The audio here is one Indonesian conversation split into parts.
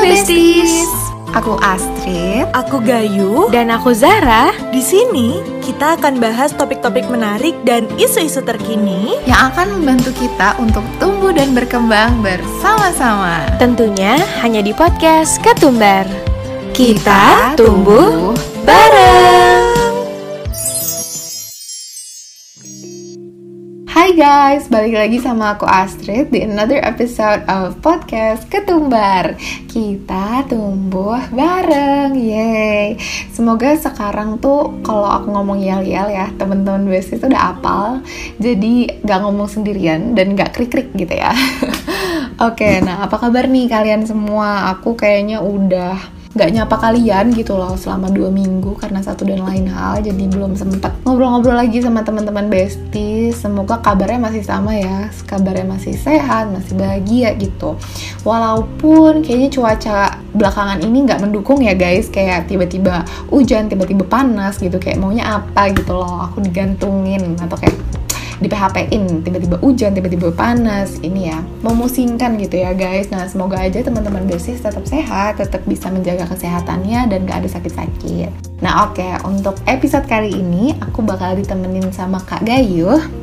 Besties. Aku Astrid, Aku Gayu. dan aku Zara Di sini kita akan bahas topik-topik menarik dan isu-isu terkini. yang akan membantu kita untuk tumbuh dan berkembang bersama-sama. tentunya hanya di podcast Ketumbar. Kita tumbuh bareng. Guys, balik lagi sama aku Astrid di another episode of podcast Ketumbar. Kita tumbuh bareng, yay! Semoga sekarang tuh kalau aku ngomong yel-yel ya, teman-teman besti tuh udah apal, jadi gak ngomong sendirian dan gak krik-krik gitu ya. Oke, nah apa kabar nih kalian semua? Aku kayaknya udah nggak nyapa kalian gitu loh selama dua minggu karena satu dan lain hal. Jadi belum sempet ngobrol-ngobrol lagi sama teman-teman bestie. Semoga kabarnya masih sama ya. Kabarnya masih sehat masih bahagia gitu. Walaupun kayaknya cuaca belakangan ini nggak mendukung ya guys. Kayak tiba-tiba hujan tiba-tiba panas gitu. Kayak maunya apa gitu loh. Aku digantungin atau kayak di PHP-in tiba-tiba hujan tiba-tiba panas ini ya memusingkan gitu ya guys. Nah semoga aja teman-teman besis tetap sehat tetap bisa menjaga kesehatannya dan gak ada sakit-sakit. Nah oke untuk episode kali ini aku bakal ditemenin sama Kak Gayu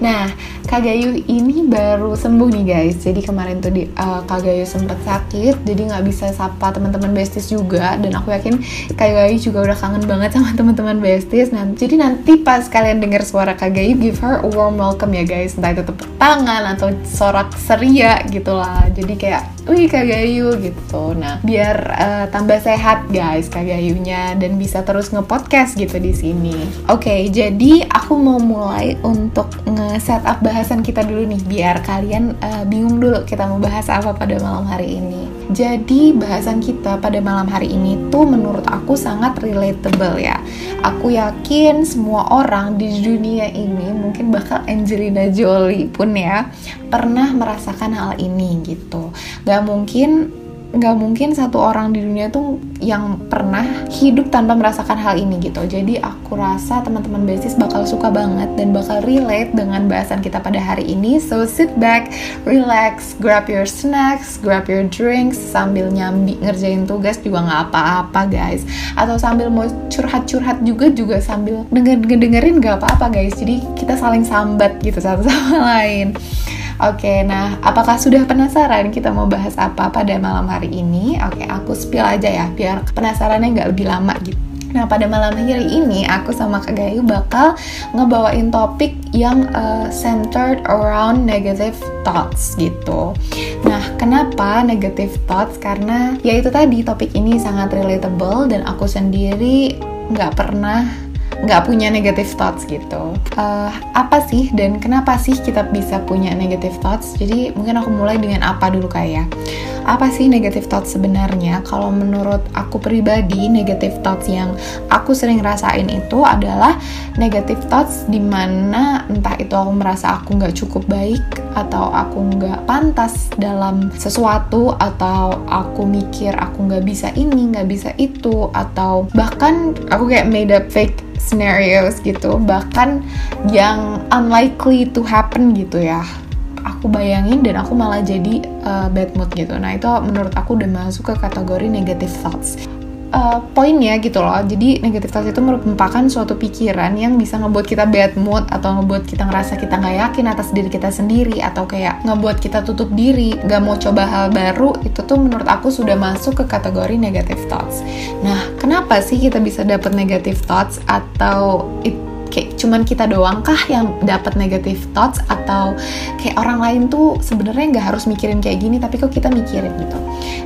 Nah, Kak Gayu ini baru sembuh nih guys. Jadi kemarin tuh di, uh, Kak Gayu sempet sakit, jadi nggak bisa sapa teman-teman besties juga. Dan aku yakin Kak Gayu juga udah kangen banget sama teman-teman besties. Nah, jadi nanti pas kalian dengar suara Kak Gayu, give her a warm welcome ya guys. Entah itu tepuk tangan atau sorak seria gitu lah. Jadi kayak, wih Kak Gayu gitu. Nah, biar uh, tambah sehat guys Kak Gayunya dan bisa terus nge-podcast gitu di sini. Oke, jadi aku mau mulai untuk nge-setup bahasan kita dulu nih biar kalian uh, bingung dulu kita mau bahas apa pada malam hari ini. Jadi bahasan kita pada malam hari ini tuh menurut aku sangat relatable ya. Aku yakin semua orang di dunia ini mungkin bakal Angelina Jolie pun ya pernah merasakan hal ini gitu. Gak mungkin nggak mungkin satu orang di dunia tuh yang pernah hidup tanpa merasakan hal ini gitu. Jadi aku rasa teman-teman basis bakal suka banget dan bakal relate dengan bahasan kita pada hari ini. So sit back, relax, grab your snacks, grab your drinks sambil nyambi ngerjain tugas juga nggak apa-apa guys. Atau sambil mau curhat-curhat juga juga sambil denger dengerin nggak apa-apa guys. Jadi kita saling sambat gitu satu sama lain. Oke, nah apakah sudah penasaran kita mau bahas apa pada malam hari ini? Oke, aku spill aja ya, biar penasarannya nggak lebih lama gitu. Nah, pada malam hari ini aku sama Kak Gayu bakal ngebawain topik yang uh, centered around negative thoughts gitu. Nah, kenapa negative thoughts? Karena ya itu tadi topik ini sangat relatable dan aku sendiri nggak pernah nggak punya negative thoughts gitu. Uh, apa sih dan kenapa sih kita bisa punya negative thoughts? Jadi mungkin aku mulai dengan apa dulu kayak apa sih negative thoughts sebenarnya? Kalau menurut aku pribadi, negative thoughts yang aku sering rasain itu adalah negative thoughts di mana entah itu aku merasa aku nggak cukup baik atau aku nggak pantas dalam sesuatu atau aku mikir aku nggak bisa ini nggak bisa itu atau bahkan aku kayak made up fake scenarios gitu. Bahkan yang unlikely to happen gitu ya. Aku bayangin dan aku malah jadi uh, bad mood gitu. Nah itu menurut aku udah masuk ke kategori negative thoughts uh, poinnya gitu loh. Jadi negative thoughts itu merupakan suatu pikiran yang bisa ngebuat kita bad mood atau ngebuat kita ngerasa kita nggak yakin atas diri kita sendiri atau kayak ngebuat kita tutup diri nggak mau coba hal baru itu tuh menurut aku sudah masuk ke kategori negative thoughts. Nah kenapa sih kita bisa dapat negative thoughts atau it, cuman kita doang kah yang dapat negative thoughts? Atau kayak orang lain tuh sebenarnya nggak harus mikirin kayak gini tapi kok kita mikirin gitu?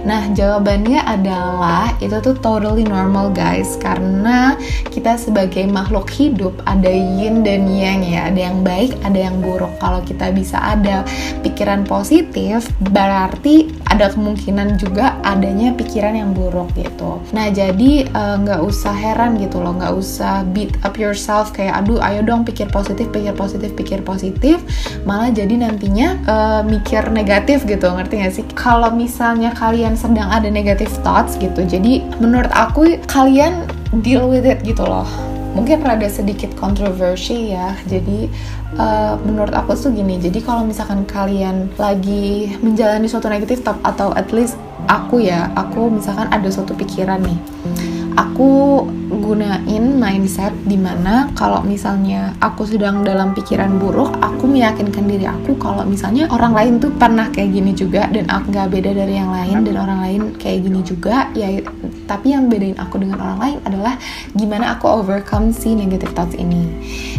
Nah jawabannya adalah itu tuh totally normal guys. Karena kita sebagai makhluk hidup ada yin dan yang ya. Ada yang baik ada yang buruk. Kalau kita bisa ada pikiran positif berarti ada kemungkinan juga adanya pikiran yang buruk gitu. Nah jadi nggak uh, usah heran gitu loh. Nggak usah beat up yourself kayak aduh ayo dong pikir positif pikir positif pikir positif malah jadi nantinya uh, mikir negatif gitu ngerti gak sih kalau misalnya kalian sedang ada negative thoughts gitu jadi menurut aku kalian deal with it gitu loh mungkin rada sedikit kontroversi ya. Jadi uh, menurut aku tuh gini. Jadi kalau misalkan kalian lagi menjalani suatu negatif top atau at least aku ya, aku misalkan ada suatu pikiran nih. Aku gunain mindset di mana kalau misalnya aku sedang dalam pikiran buruk aku meyakinkan diri aku kalau misalnya orang lain tuh pernah kayak gini juga dan aku nggak beda dari yang lain dan orang lain kayak gini juga ya tapi yang bedain aku dengan orang lain adalah gimana aku overcome si negative thoughts ini.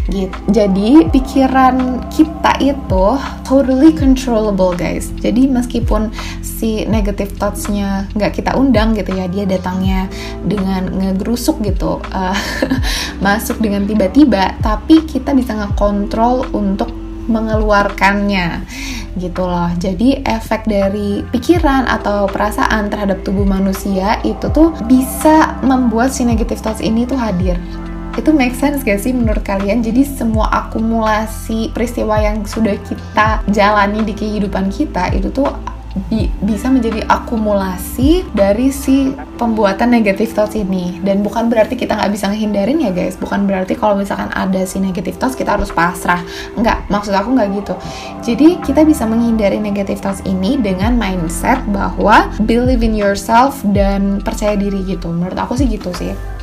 Gitu jadi pikiran kita itu totally controllable guys. Jadi meskipun si negative thoughtsnya nggak kita undang gitu ya dia datangnya dengan ngegerusuk gitu gitu uh, masuk dengan tiba-tiba tapi kita bisa ngekontrol untuk mengeluarkannya gitu loh jadi efek dari pikiran atau perasaan terhadap tubuh manusia itu tuh bisa membuat si negative thoughts ini tuh hadir itu make sense gak sih menurut kalian? Jadi semua akumulasi peristiwa yang sudah kita jalani di kehidupan kita itu tuh bi bisa menjadi akumulasi dari si pembuatan negatif thoughts ini. Dan bukan berarti kita nggak bisa ngehindarin ya guys. Bukan berarti kalau misalkan ada si negatif thoughts kita harus pasrah. Nggak maksud aku nggak gitu. Jadi kita bisa menghindari negatif thoughts ini dengan mindset bahwa believe in yourself dan percaya diri gitu. Menurut aku sih gitu sih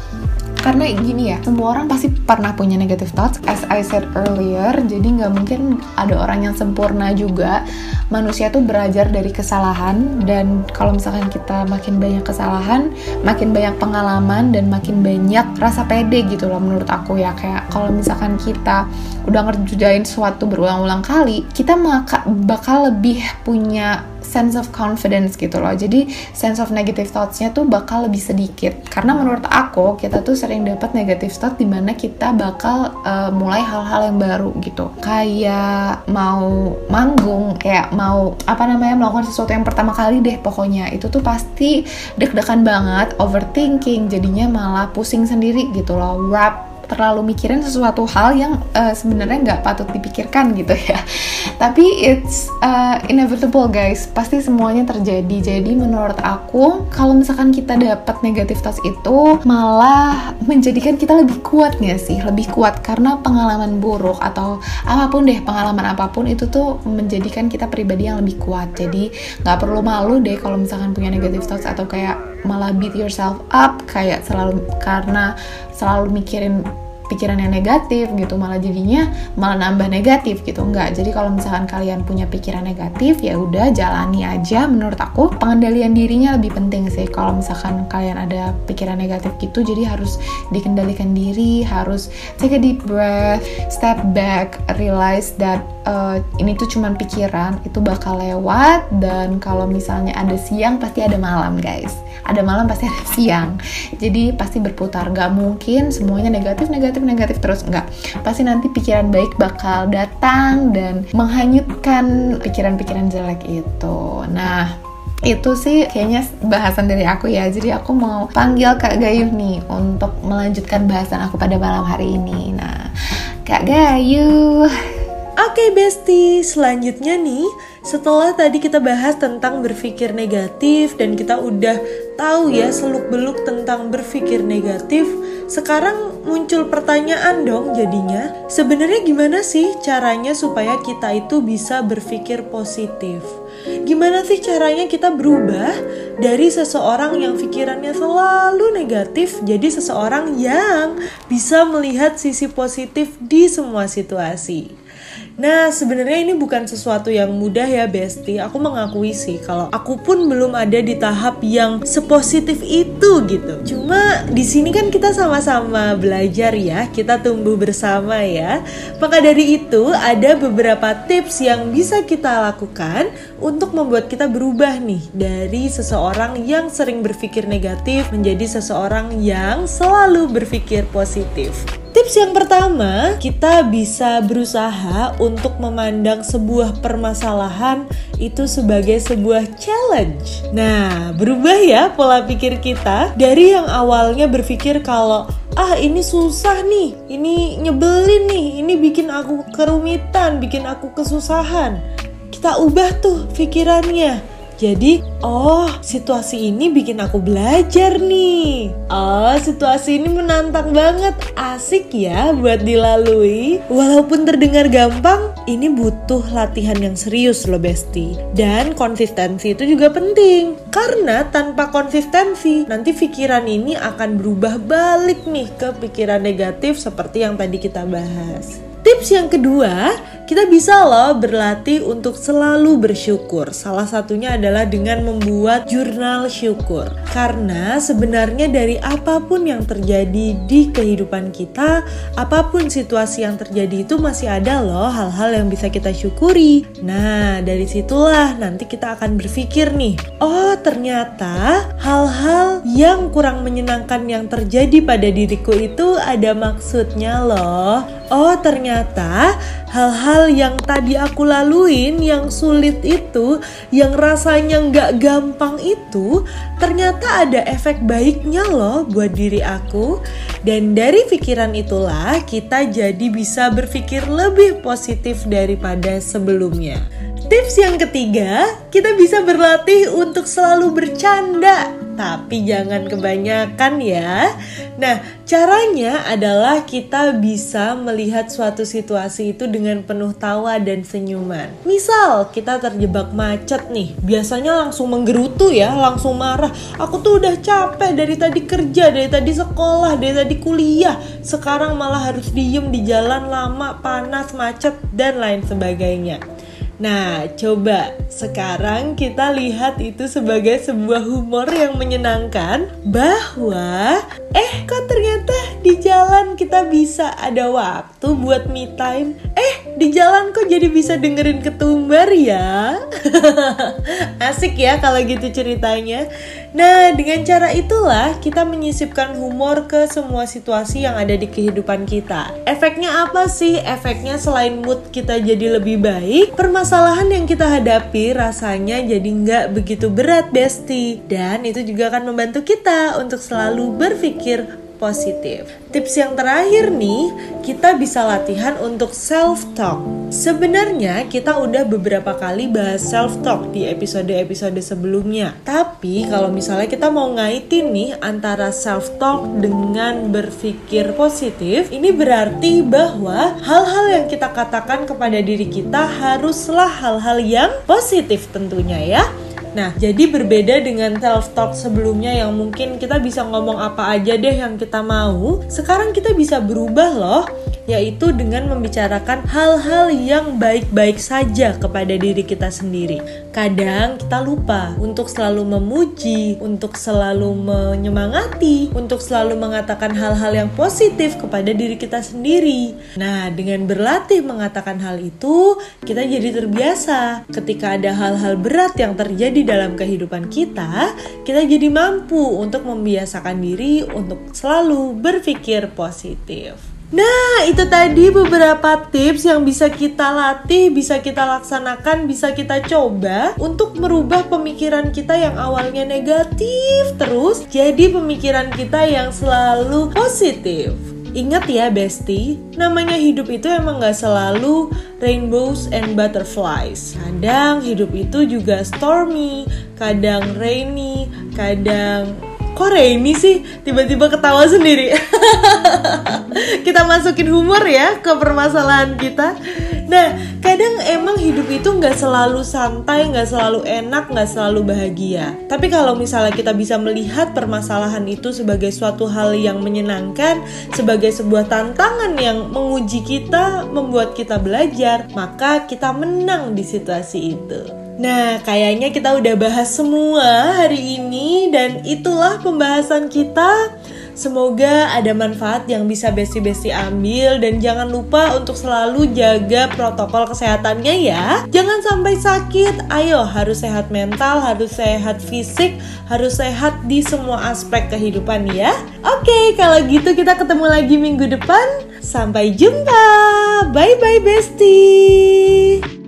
karena gini ya semua orang pasti pernah punya negative thoughts as I said earlier. Jadi nggak mungkin ada orang yang sempurna juga. Manusia tuh belajar dari kesalahan. Dan kalau misalkan kita makin banyak kesalahan makin banyak pengalaman dan makin banyak rasa pede gitu loh menurut aku ya. Kayak kalau misalkan kita udah ngerjain sesuatu berulang-ulang kali kita maka bakal lebih punya sense of confidence gitu loh. Jadi sense of negative thoughts-nya tuh bakal lebih sedikit. Karena menurut aku kita tuh sering dapat negative thought di mana kita bakal uh, mulai hal-hal yang baru gitu. Kayak mau manggung kayak mau apa namanya melakukan sesuatu yang pertama kali deh pokoknya. Itu tuh pasti deg-degan banget overthinking jadinya malah pusing sendiri gitu loh. Rap terlalu mikirin sesuatu hal yang uh, sebenarnya nggak patut dipikirkan gitu ya. Tapi it's uh, inevitable guys. Pasti semuanya terjadi. Jadi menurut aku kalau misalkan kita dapat negatif thoughts itu malah menjadikan kita lebih kuat nggak sih? Lebih kuat. Karena pengalaman buruk atau apa pun deh pengalaman apa pun itu tuh menjadikan kita pribadi yang lebih kuat. Jadi nggak perlu malu deh kalau misalkan punya negatif thoughts atau kayak malah beat yourself up kayak selalu karena selalu mikirin pikiran yang negatif gitu malah jadinya malah nambah negatif gitu. Enggak jadi kalau misalkan kalian punya pikiran negatif ya udah jalani aja. Menurut aku pengendalian dirinya lebih penting sih. Kalau misalkan kalian ada pikiran negatif gitu jadi harus dikendalikan diri harus take a deep breath step back realize that uh, ini tuh cuman pikiran itu bakal lewat dan kalau misalnya ada siang pasti ada malam guys. Ada malam pasti ada siang. Jadi pasti berputar. Nggak mungkin semuanya negatif negatif negatif terus enggak. Pasti nanti pikiran baik bakal datang dan menghanyutkan pikiran-pikiran jelek itu. Nah itu sih kayaknya bahasan dari aku ya. Jadi aku mau panggil Kak Gayu nih untuk melanjutkan bahasan aku pada malam hari ini. Nah Kak Gayu Oke okay, Besti, selanjutnya nih setelah tadi kita bahas tentang berpikir negatif dan kita udah tahu ya seluk-beluk tentang berpikir negatif, sekarang muncul pertanyaan dong jadinya, sebenarnya gimana sih caranya supaya kita itu bisa berpikir positif? Gimana sih caranya kita berubah dari seseorang yang pikirannya selalu negatif jadi seseorang yang bisa melihat sisi positif di semua situasi? Nah, sebenarnya ini bukan sesuatu yang mudah ya, Besti. Aku mengakui sih kalau aku pun belum ada di tahap yang sepositif itu gitu. Cuma di sini kan kita sama-sama belajar ya, kita tumbuh bersama ya. Maka dari itu ada beberapa tips yang bisa kita lakukan untuk membuat kita berubah nih dari seseorang yang sering berpikir negatif menjadi seseorang yang selalu berpikir positif. Tips yang pertama, kita bisa berusaha untuk memandang sebuah permasalahan itu sebagai sebuah challenge. Nah, berubah ya pola pikir kita dari yang awalnya berpikir kalau ah ini susah nih, ini nyebelin nih, ini bikin aku kerumitan, bikin aku kesusahan. Kita ubah tuh pikirannya Jadi, oh, situasi ini bikin aku belajar nih. Oh, situasi ini menantang banget. Asik ya buat dilalui. Walaupun terdengar gampang, ini butuh latihan yang serius loh, Besti. Dan konsistensi itu juga penting. Karena tanpa konsistensi, nanti pikiran ini akan berubah balik nih ke pikiran negatif seperti yang tadi kita bahas. Tips yang kedua, kita bisa loh berlatih untuk selalu bersyukur. Salah satunya adalah dengan membuat jurnal syukur. Karena sebenarnya dari apa pun yang terjadi di kehidupan kita, apa pun situasi yang terjadi itu masih ada loh hal-hal yang bisa kita syukuri. Nah, dari situlah nanti kita akan berpikir nih, oh ternyata hal-hal yang kurang menyenangkan yang terjadi pada diriku itu ada maksudnya loh. Oh ternyata hal-hal yang tadi aku laluin yang sulit itu, yang rasanya nggak gampang itu, ternyata ada efek baiknya loh buat diri aku. Dan dari pikiran itulah kita jadi bisa berpikir lebih positif daripada sebelumnya. Tips yang ketiga, kita bisa berlatih untuk selalu bercanda tapi jangan kebanyakan ya. Nah, caranya adalah kita bisa melihat suatu situasi itu dengan penuh tawa dan senyuman. Misal, kita terjebak macet nih, biasanya langsung menggerutu ya, langsung marah. Aku tuh udah capek dari tadi kerja, dari tadi sekolah, dari tadi kuliah. Sekarang malah harus diem di jalan lama, panas, macet, dan lain sebagainya. Nah, coba sekarang kita lihat itu sebagai sebuah humor yang menyenangkan bahwa eh kok ternyata di jalan kita bisa ada waktu buat me time. Eh, di jalan kok jadi bisa dengerin ketumbar ya? Asik ya kalau gitu ceritanya. Nah, dengan cara itulah kita menyisipkan humor ke semua situasi yang ada di kehidupan kita. Efeknya apa sih? Efeknya selain mood kita jadi lebih baik, permasalahan yang kita hadapi rasanya jadi nggak begitu berat, Besti. Dan itu juga akan membantu kita untuk selalu berpikir positif. Tips yang terakhir nih, kita bisa latihan untuk self talk. Sebenarnya kita udah beberapa kali bahas self talk di episode-episode sebelumnya. Tapi kalau misalnya kita mau ngaitin nih antara self talk dengan berpikir positif, ini berarti bahwa hal-hal yang kita katakan kepada diri kita haruslah hal-hal yang positif tentunya ya. Nah, jadi berbeda dengan self talk sebelumnya yang mungkin kita bisa ngomong apa aja deh yang kita mau. Sekarang kita bisa berubah loh yaitu dengan membicarakan hal-hal yang baik-baik saja kepada diri kita sendiri. Kadang kita lupa untuk selalu memuji, untuk selalu menyemangati, untuk selalu mengatakan hal-hal yang positif kepada diri kita sendiri. Nah, dengan berlatih mengatakan hal itu, kita jadi terbiasa. Ketika ada hal-hal berat yang terjadi dalam kehidupan kita, kita jadi mampu untuk membiasakan diri untuk selalu berpikir positif. Nah, itu tadi beberapa tips yang bisa kita latih, bisa kita laksanakan, bisa kita coba untuk merubah pemikiran kita yang awalnya negatif terus jadi pemikiran kita yang selalu positif. Ingat ya Besti, namanya hidup itu emang gak selalu rainbows and butterflies. Kadang hidup itu juga stormy, kadang rainy, kadang kok Rainy sih tiba-tiba ketawa sendiri? Kita masukin humor ya ke permasalahan kita. Nah kadang emang hidup itu nggak selalu santai nggak selalu enak nggak selalu bahagia. Tapi kalau misalnya kita bisa melihat permasalahan itu sebagai suatu hal yang menyenangkan sebagai sebuah tantangan yang menguji kita membuat kita belajar maka kita menang di situasi itu Nah, kayaknya kita udah bahas semua hari ini dan itulah pembahasan kita. Semoga ada manfaat yang bisa besti-besti ambil dan jangan lupa untuk selalu jaga protokol kesehatannya ya. Jangan sampai sakit. Ayo, harus sehat mental, harus sehat fisik, harus sehat di semua aspek kehidupan ya. Oke, kalau gitu kita ketemu lagi minggu depan. Sampai jumpa. Bye bye, Besti.